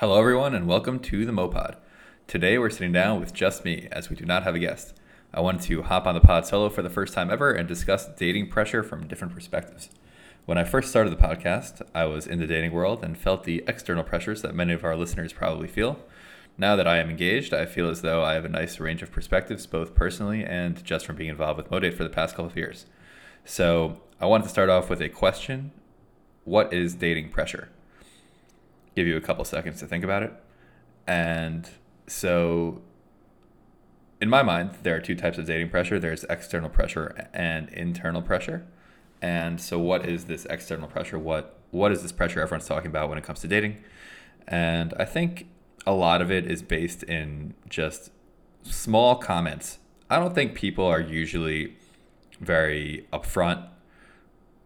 Hello, everyone, and welcome to the Mopod. Today we're sitting down with just me, as we do not have a guest. I wanted to hop on the pod solo for the first time ever and discuss dating pressure from different perspectives. When I first started the podcast, I was in the dating world and felt the external pressures that many of our listeners probably feel. Now that I am engaged, I feel as though I have a nice range of perspectives, both personally and just from being involved with Modate for the past couple of years. So I wanted to start off with a question What is dating pressure? Give you a couple seconds to think about it. And so, in my mind, there are two types of dating pressure there's external pressure and internal pressure. And so, what is this external pressure? What what is this pressure everyone's talking about when it comes to dating? And I think a lot of it is based in just small comments. I don't think people are usually very upfront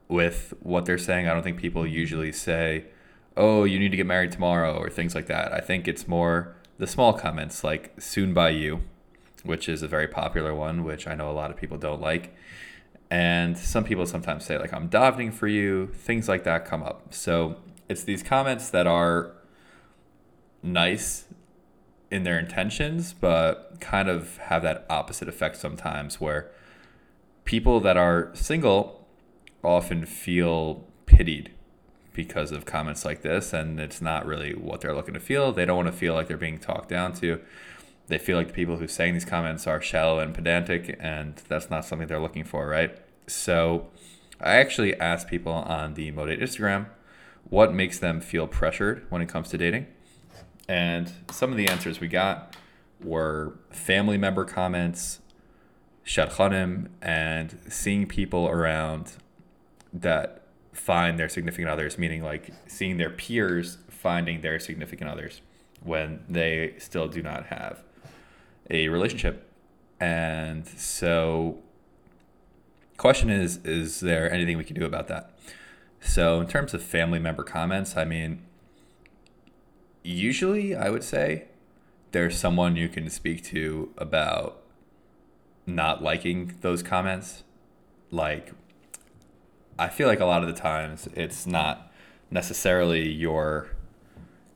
with what they're saying. I don't think people usually say, oh, you need to get married tomorrow or things like that. I think it's more the small comments like soon by you, which is a very popular one, which I know a lot of people don't like. And some people sometimes say, like, I'm davening for you, things like that come up. So it's these comments that are nice in their intentions, but kind of have that opposite effect sometimes where people that are single often feel pitied because of comments like this, and it's not really what they're looking to feel. They don't want to feel like they're being talked down to. They feel like the people who saying these comments are shallow and pedantic, and that's not something they're looking for, right? So, I actually asked people on the Modate Instagram what makes them feel pressured when it comes to dating, and some of the answers we got were family member comments, shadchanim, and seeing people around that find their significant others, meaning like seeing their peers finding their significant others when they still do not have a relationship. And so question is is there anything we can do about that? So in terms of family member comments, I mean usually I would say there's someone you can speak to about not liking those comments like I feel like a lot of the times it's not necessarily your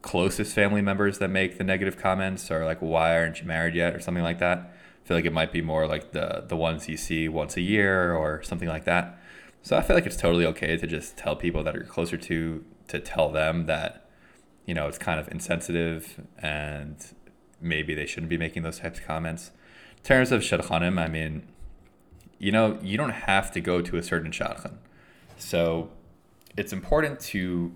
closest family members that make the negative comments or like why aren't you married yet or something like that. I feel like it might be more like the the ones you see once a year or something like that. So I feel like it's totally okay to just tell people that you're closer to to tell them that you know it's kind of insensitive and maybe they shouldn't be making those types of comments. In terms of shadchanim, I mean, you know, you don't have to go to a certain shadchan. So it's important to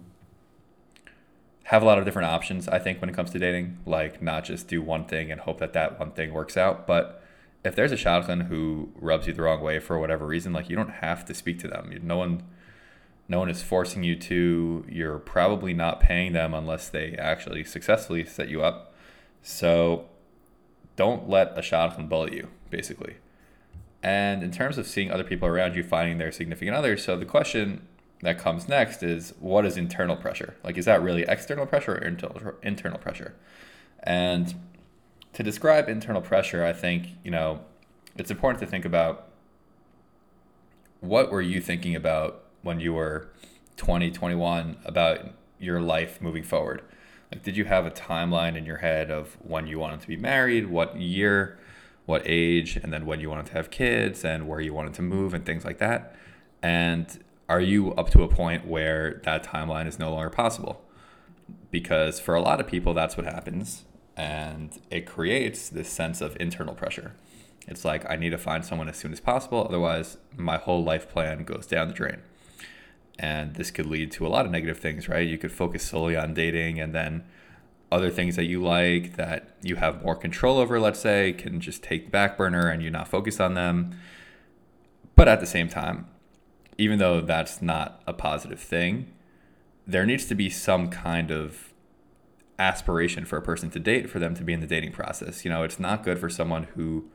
have a lot of different options, I think, when it comes to dating. Like, not just do one thing and hope that that one thing works out. But if there's a shadchan who rubs you the wrong way for whatever reason, like, you don't have to speak to them. No one. No one is forcing you to. You're probably not paying them unless they actually successfully set you up. So don't let a shadchan bully you, basically. And in terms of seeing other people around you finding their significant others, so the question that comes next is what is internal pressure? Like, is that really external pressure or internal, internal pressure? And to describe internal pressure, I think, you know, it's important to think about what were you thinking about when you were 20, 21 about your life moving forward? Like, did you have a timeline in your head of when you wanted to be married, what year? What age, and then when you wanted to have kids and where you wanted to move and things like that. And are you up to a point where that timeline is no longer possible? Because for a lot of people, that's what happens. And it creates this sense of internal pressure. It's like, I need to find someone as soon as possible. Otherwise, my whole life plan goes down the drain. And this could lead to a lot of negative things, right? You could focus solely on dating and then other things that you like that you have more control over, let's say, can just take the back burner and you're not focused on them. But at the same time, even though that's not a positive thing, there needs to be some kind of aspiration for a person to date for them to be in the dating process. You know, it's not good for someone who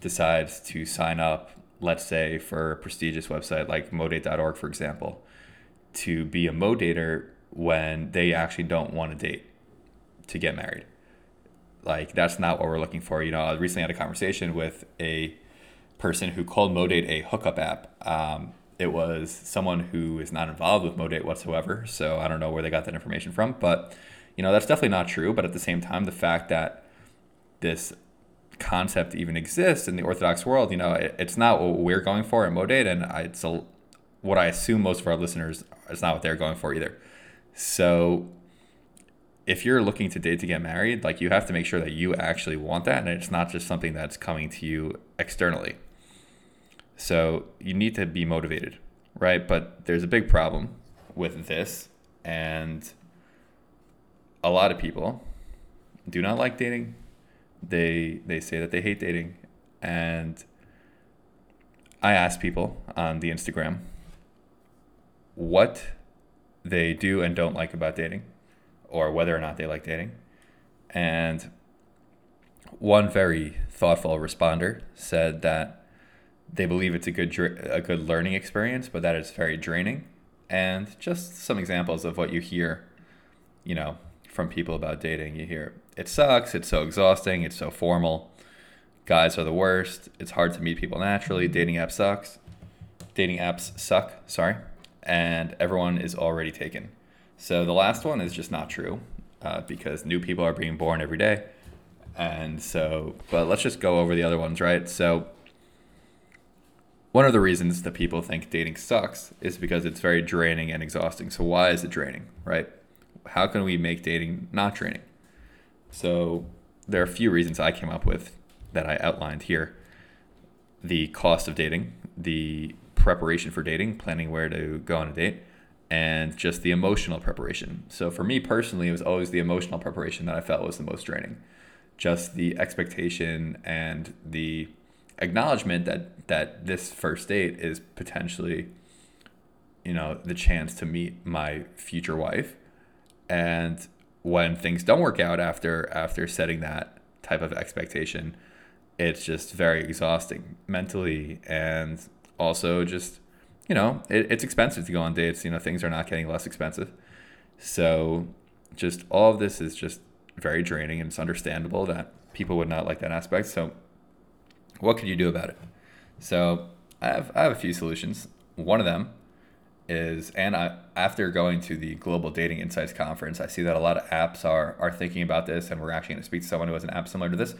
decides to sign up, let's say, for a prestigious website like modate.org, for example, to be a modater when they actually don't want to date to get married. Like that's not what we're looking for. You know, I recently had a conversation with a person who called Modate a hookup app. Um, it was someone who is not involved with Modate whatsoever, so I don't know where they got that information from. But you know, that's definitely not true. But at the same time, the fact that this concept even exists in the Orthodox world, you know, it, it's not what we're going for at Modate, and I, it's a, what I assume most of our listeners is not what they're going for either. So if you're looking to date to get married, like you have to make sure that you actually want that and it's not just something that's coming to you externally. So you need to be motivated, right? But there's a big problem with this and a lot of people do not like dating. They they say that they hate dating and I ask people on the Instagram what they do and don't like about dating or whether or not they like dating. And one very thoughtful responder said that they believe it's a good a good learning experience, but that it's very draining. And just some examples of what you hear, you know, from people about dating. You hear it sucks, it's so exhausting, it's so formal. Guys are the worst. It's hard to meet people naturally. Dating apps sucks. Dating apps suck, sorry. And everyone is already taken. So the last one is just not true uh, because new people are being born every day. And so, but let's just go over the other ones, right? So, one of the reasons that people think dating sucks is because it's very draining and exhausting. So, why is it draining, right? How can we make dating not draining? So, there are a few reasons I came up with that I outlined here the cost of dating, the preparation for dating, planning where to go on a date, and just the emotional preparation. So for me personally, it was always the emotional preparation that I felt was the most draining. Just the expectation and the acknowledgement that that this first date is potentially you know the chance to meet my future wife and when things don't work out after after setting that type of expectation it's just very exhausting mentally and also just you know, it, it's expensive to go on dates. You know, things are not getting less expensive. So, just all of this is just very draining, and it's understandable that people would not like that aspect. So, what could you do about it? So, I have I have a few solutions. One of them is, and I after going to the Global Dating Insights conference, I see that a lot of apps are are thinking about this, and we're actually going to speak to someone who has an app similar to this.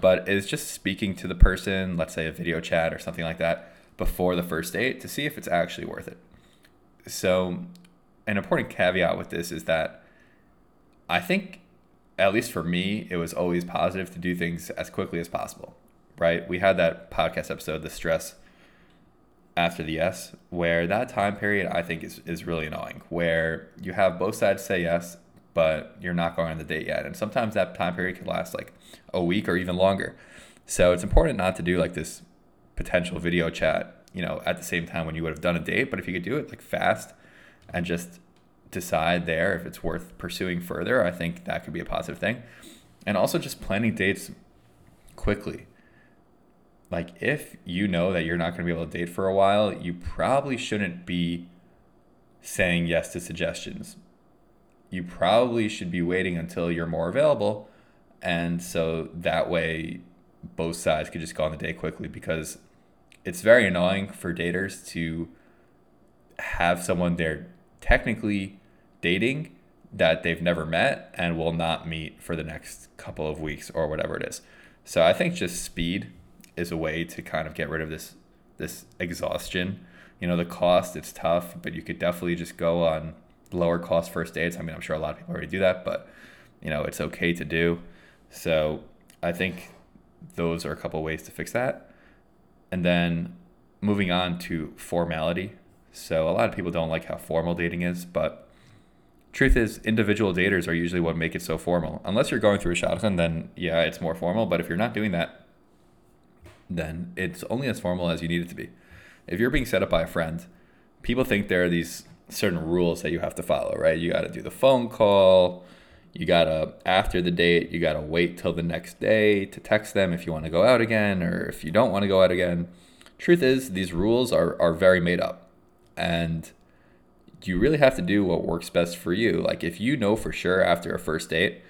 But it's just speaking to the person, let's say a video chat or something like that before the first date to see if it's actually worth it. So, an important caveat with this is that I think, at least for me, it was always positive to do things as quickly as possible, right? We had that podcast episode, The Stress After the Yes, where that time period I think is, is really annoying, where you have both sides say yes, but you're not going on the date yet. And sometimes that time period can last like a week or even longer. So it's important not to do like this potential video chat, you know, at the same time when you would have done a date. But if you could do it like fast and just decide there if it's worth pursuing further, I think that could be a positive thing. And also just planning dates quickly. Like if you know that you're not going to be able to date for a while, you probably shouldn't be saying yes to suggestions. You probably should be waiting until you're more available. And so that way both sides could just go on the date quickly because it's very annoying for daters to have someone they're technically dating that they've never met and will not meet for the next couple of weeks or whatever it is. So I think just speed is a way to kind of get rid of this this exhaustion. You know, the cost it's tough, but you could definitely just go on lower cost first dates. I mean, I'm sure a lot of people already do that, but you know, it's okay to do. So I think those are a couple ways to fix that. And then moving on to formality. So a lot of people don't like how formal dating is, but truth is individual daters are usually what make it so formal. Unless you're going through a shadchan, then yeah, it's more formal. But if you're not doing that, then it's only as formal as you need it to be. If you're being set up by a friend, people think there are these certain rules that you have to follow, right? You got to do the phone call. You got to, after the date, you got to wait till the next day to text them if you want to go out again or if you don't want to go out again. Truth is, these rules are, are very made up. And you really have to do what works best for you. Like, if you know for sure after a first date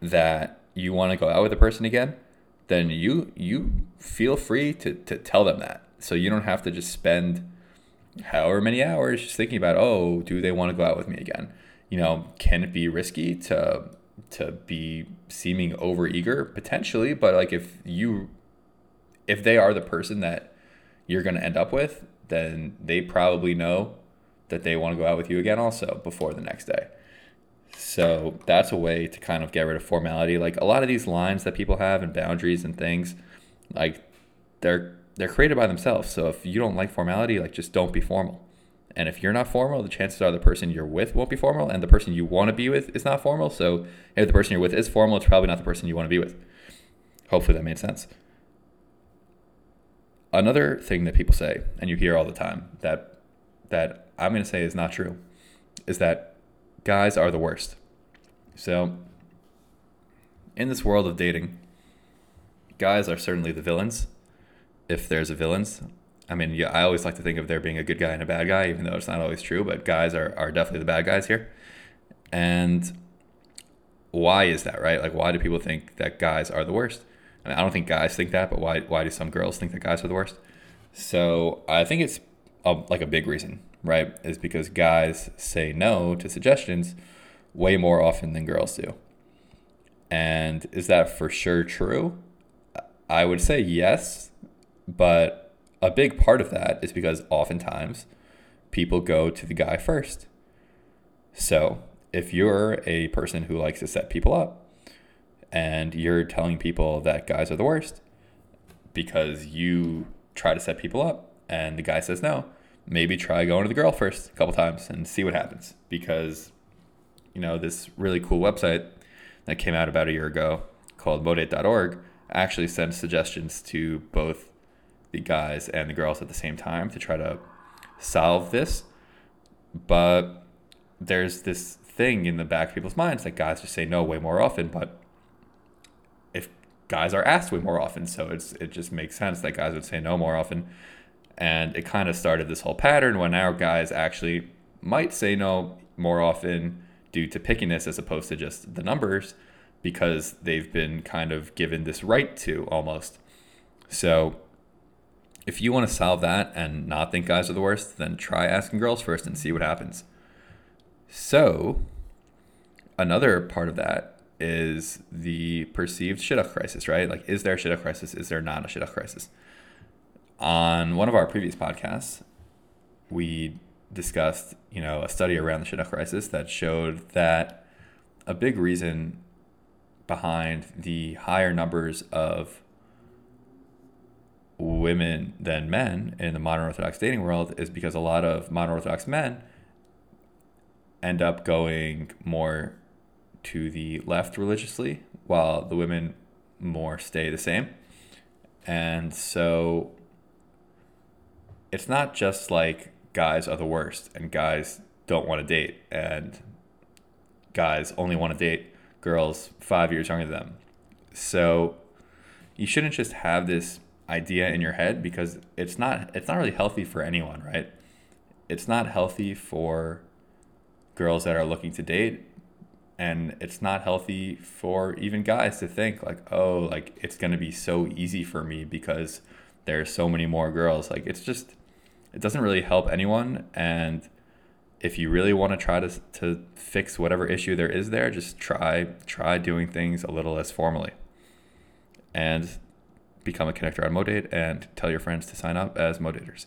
that you want to go out with a person again, then you you feel free to, to tell them that. So you don't have to just spend however many hours just thinking about, oh, do they want to go out with me again? You know, can it be risky to to be seeming over eager potentially? But like if you if they are the person that you're going to end up with, then they probably know that they want to go out with you again also before the next day. So that's a way to kind of get rid of formality. Like a lot of these lines that people have and boundaries and things, like they're they're created by themselves. So if you don't like formality, like just don't be formal. And if you're not formal, the chances are the person you're with won't be formal, and the person you want to be with is not formal. So if the person you're with is formal, it's probably not the person you want to be with. Hopefully that made sense. Another thing that people say, and you hear all the time, that that I'm going to say is not true, is that guys are the worst. So in this world of dating, guys are certainly the villains. If there's a villains, I mean, yeah, I always like to think of there being a good guy and a bad guy, even though it's not always true. But guys are are definitely the bad guys here. And why is that, right? Like, why do people think that guys are the worst? I, I don't think guys think that, but why why do some girls think that guys are the worst? So I think it's a, like a big reason, right? Is because guys say no to suggestions way more often than girls do. And is that for sure true? I would say yes, but a big part of that is because oftentimes people go to the guy first. So if you're a person who likes to set people up and you're telling people that guys are the worst because you try to set people up and the guy says no, maybe try going to the girl first a couple times and see what happens because you know this really cool website that came out about a year ago called modate.org actually sends suggestions to both the guys and the girls at the same time to try to solve this. But there's this thing in the back of people's minds that guys just say no way more often, but if guys are asked way more often, so it's it just makes sense that guys would say no more often. And it kind of started this whole pattern when our guys actually might say no more often due to pickiness as opposed to just the numbers because they've been kind of given this right to almost. So if you want to solve that and not think guys are the worst, then try asking girls first and see what happens. So, another part of that is the perceived shidduch crisis, right? Like, is there a shidduch crisis? Is there not a shidduch crisis? On one of our previous podcasts, we discussed, you know, a study around the shidduch crisis that showed that a big reason behind the higher numbers of women than men in the modern Orthodox dating world is because a lot of modern Orthodox men end up going more to the left religiously, while the women more stay the same. And so it's not just like guys are the worst and guys don't want to date and guys only want to date girls five years younger than them. So you shouldn't just have this idea in your head because it's not it's not really healthy for anyone, right? It's not healthy for girls that are looking to date and it's not healthy for even guys to think like, "Oh, like it's going to be so easy for me because there's so many more girls." Like it's just it doesn't really help anyone and if you really want to try to to fix whatever issue there is there, just try try doing things a little less formally. And become a connector on Modate and tell your friends to sign up as Modators.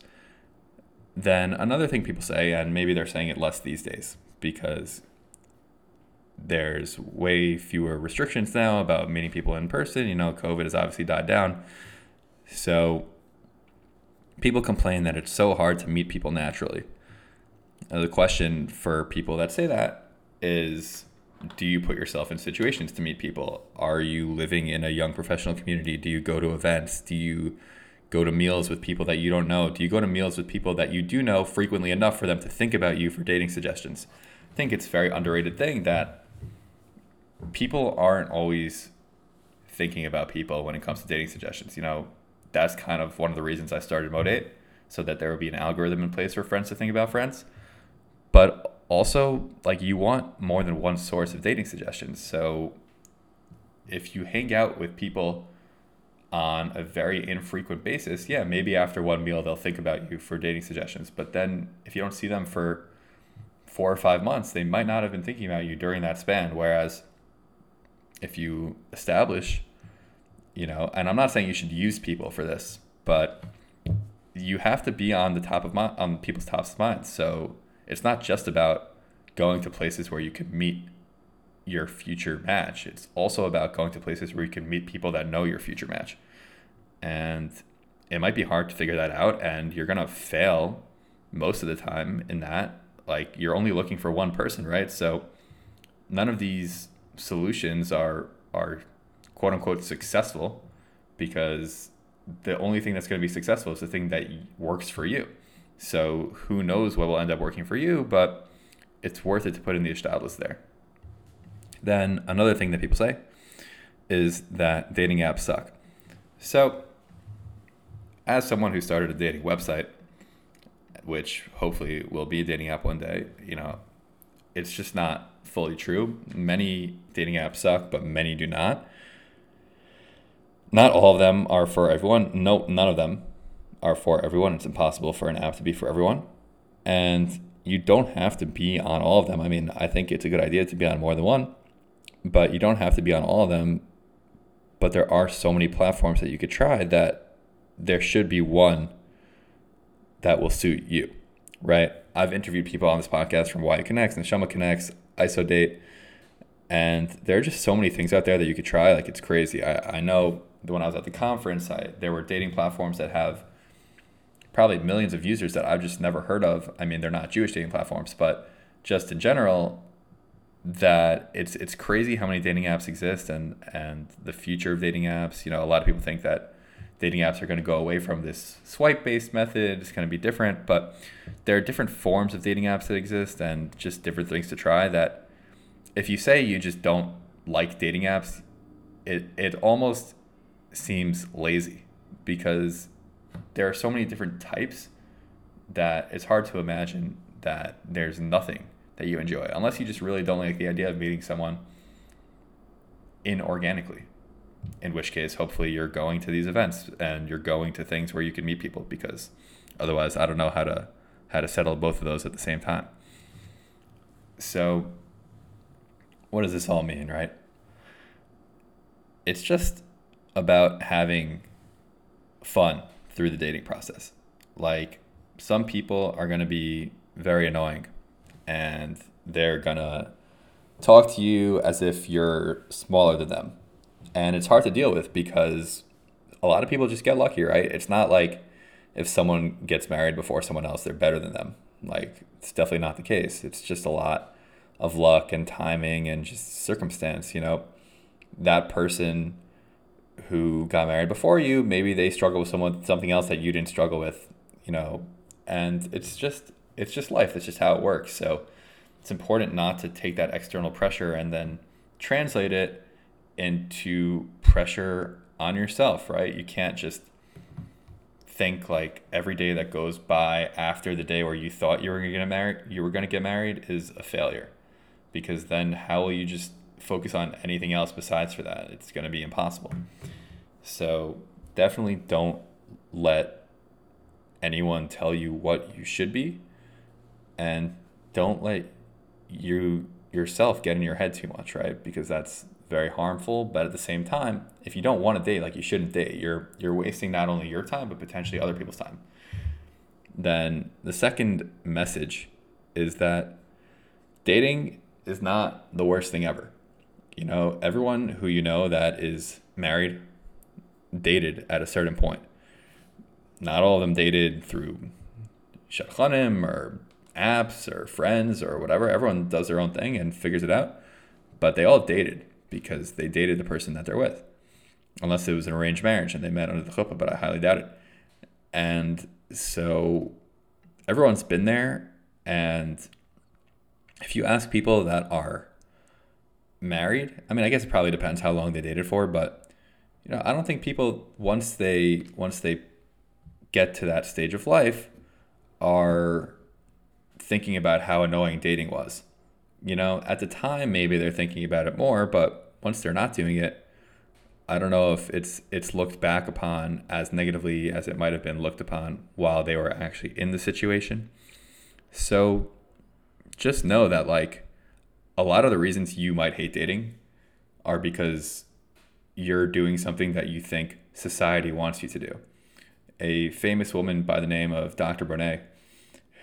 Then another thing people say, and maybe they're saying it less these days because there's way fewer restrictions now about meeting people in person. You know, COVID has obviously died down. So people complain that it's so hard to meet people naturally. Now, the question for people that say that is do you put yourself in situations to meet people? Are you living in a young professional community? Do you go to events? Do you go to meals with people that you don't know? Do you go to meals with people that you do know frequently enough for them to think about you for dating suggestions? I think it's a very underrated thing that people aren't always thinking about people when it comes to dating suggestions. You know, that's kind of one of the reasons I started Modate, so that there would be an algorithm in place for friends to think about friends. But also like you want more than one source of dating suggestions so if you hang out with people on a very infrequent basis yeah maybe after one meal they'll think about you for dating suggestions but then if you don't see them for four or five months, they might not have been thinking about you during that span. Whereas if you establish, you know, and I'm not saying you should use people for this, but you have to be on the top of mind, on people's tops of minds. So it's not just about going to places where you can meet your future match. It's also about going to places where you can meet people that know your future match. And it might be hard to figure that out and you're going to fail most of the time in that. Like you're only looking for one person, right? So none of these solutions are are quote unquote successful because the only thing that's going to be successful is the thing that works for you. So who knows what will end up working for you, but it's worth it to put in the establish there. Then another thing that people say is that dating apps suck. So as someone who started a dating website, which hopefully will be a dating app one day, you know, it's just not fully true. Many dating apps suck, but many do not. Not all of them are for everyone. No, none of them are for everyone. It's impossible for an app to be for everyone. And you don't have to be on all of them. I mean, I think it's a good idea to be on more than one, but you don't have to be on all of them. But there are so many platforms that you could try that there should be one that will suit you, right? I've interviewed people on this podcast from YU Connects and Shama Connects, ISODate, and there are just so many things out there that you could try. Like it's crazy. I, I know when I was at the conference, I, there were dating platforms that have probably millions of users that I've just never heard of. I mean, they're not Jewish dating platforms, but just in general, that it's it's crazy how many dating apps exist and and the future of dating apps. You know, a lot of people think that dating apps are going to go away from this swipe based method. It's going to be different, but there are different forms of dating apps that exist and just different things to try. That if you say you just don't like dating apps, it it almost seems lazy because there are so many different types that it's hard to imagine that there's nothing that you enjoy unless you just really don't like the idea of meeting someone inorganically in which case hopefully you're going to these events and you're going to things where you can meet people because otherwise I don't know how to how to settle both of those at the same time. So what does this all mean, right? It's just about having fun through the dating process. Like some people are going to be very annoying and they're going to talk to you as if you're smaller than them. And it's hard to deal with because a lot of people just get lucky, right? It's not like if someone gets married before someone else, they're better than them. Like, it's definitely not the case. It's just a lot of luck and timing and just circumstance, you know. That person who got married before you, maybe they struggle with someone something else that you didn't struggle with, you know, and it's just it's just life. That's just how it works. So it's important not to take that external pressure and then translate it into pressure on yourself, right? You can't just think like every day that goes by after the day where you thought you were gonna get married you were gonna get married is a failure. Because then how will you just focus on anything else besides for that. It's going to be impossible. So definitely don't let anyone tell you what you should be and don't let you yourself get in your head too much, right? Because that's very harmful, but at the same time, if you don't want to date like you shouldn't date, you're you're wasting not only your time but potentially other people's time. Then the second message is that dating is not the worst thing ever you know, everyone who you know that is married dated at a certain point. Not all of them dated through shadchanim or apps or friends or whatever. Everyone does their own thing and figures it out. But they all dated because they dated the person that they're with. Unless it was an arranged marriage and they met under the chuppah, but I highly doubt it. And so everyone's been there. And if you ask people that are married. I mean, I guess it probably depends how long they dated for, but you know, I don't think people once they once they get to that stage of life are thinking about how annoying dating was. You know, at the time maybe they're thinking about it more, but once they're not doing it, I don't know if it's it's looked back upon as negatively as it might have been looked upon while they were actually in the situation. So just know that like a lot of the reasons you might hate dating are because you're doing something that you think society wants you to do. A famous woman by the name of Dr. Bonet,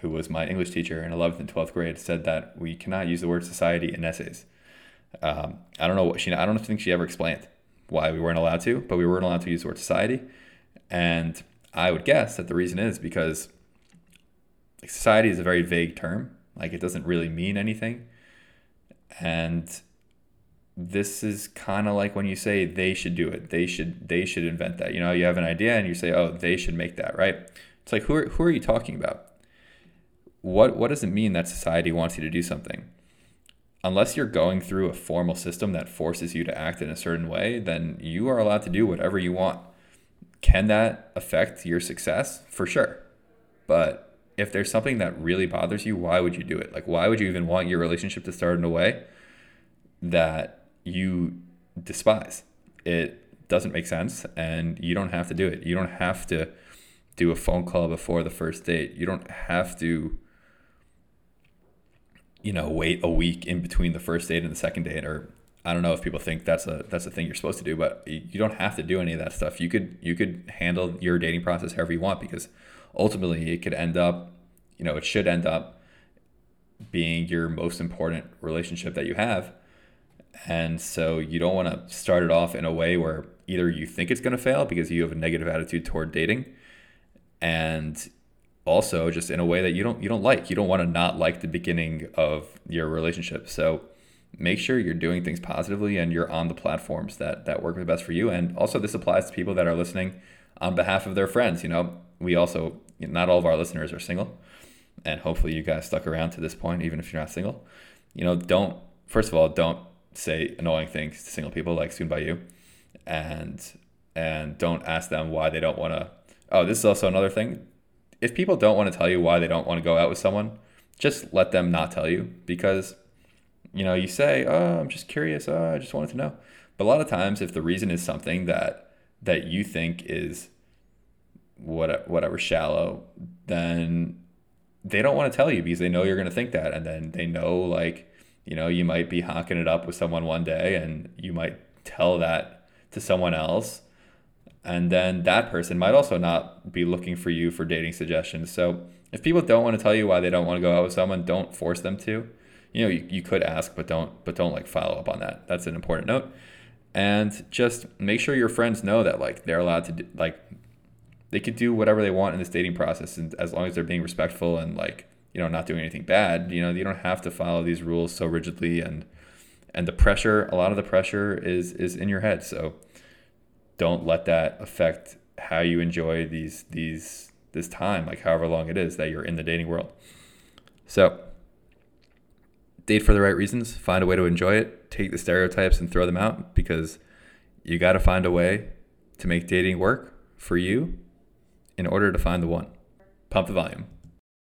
who was my English teacher in 11th and 12th grade, said that we cannot use the word society in essays. Um, I don't know what she. I don't think she ever explained why we weren't allowed to, but we weren't allowed to use the word society. And I would guess that the reason is because society is a very vague term. Like it doesn't really mean anything. And this is kind of like when you say they should do it. They should they should invent that. You know, you have an idea and you say, "Oh, they should make that," right? It's like who are, who are you talking about? What what does it mean that society wants you to do something? Unless you're going through a formal system that forces you to act in a certain way, then you are allowed to do whatever you want. Can that affect your success? For sure. But if there's something that really bothers you, why would you do it? Like why would you even want your relationship to start in a way that you despise. It doesn't make sense and you don't have to do it. You don't have to do a phone call before the first date. You don't have to you know, wait a week in between the first date and the second date or I don't know if people think that's a that's a thing you're supposed to do, but you don't have to do any of that stuff. You could you could handle your dating process however you want because ultimately it could end up, you know, it should end up being your most important relationship that you have and so you don't want to start it off in a way where either you think it's going to fail because you have a negative attitude toward dating and also just in a way that you don't you don't like. You don't want to not like the beginning of your relationship. So make sure you're doing things positively and you're on the platforms that that work the best for you. And also this applies to people that are listening on behalf of their friends. You know, we also not all of our listeners are single. And hopefully you guys stuck around to this point, even if you're not single. You know, don't first of all, don't say annoying things to single people like soon by you and and don't ask them why they don't want to oh this is also another thing if people don't want to tell you why they don't want to go out with someone just let them not tell you because you know you say oh i'm just curious oh i just wanted to know but a lot of times if the reason is something that that you think is what whatever shallow then they don't want to tell you because they know you're going to think that and then they know like you know, you might be hocking it up with someone one day and you might tell that to someone else. And then that person might also not be looking for you for dating suggestions. So if people don't want to tell you why they don't want to go out with someone, don't force them to. You know, you, you could ask, but don't but don't like follow up on that. That's an important note. And just make sure your friends know that like they're allowed to do, like they could do whatever they want in this dating process and as long as they're being respectful and like you know not doing anything bad you know you don't have to follow these rules so rigidly and and the pressure a lot of the pressure is is in your head. So don't let that affect how you enjoy these these this time like however long it is that you're in the dating world. So date for the right reasons find a way to enjoy it take the stereotypes and throw them out because you got to find a way to make dating work for you in order to find the one. Pump the volume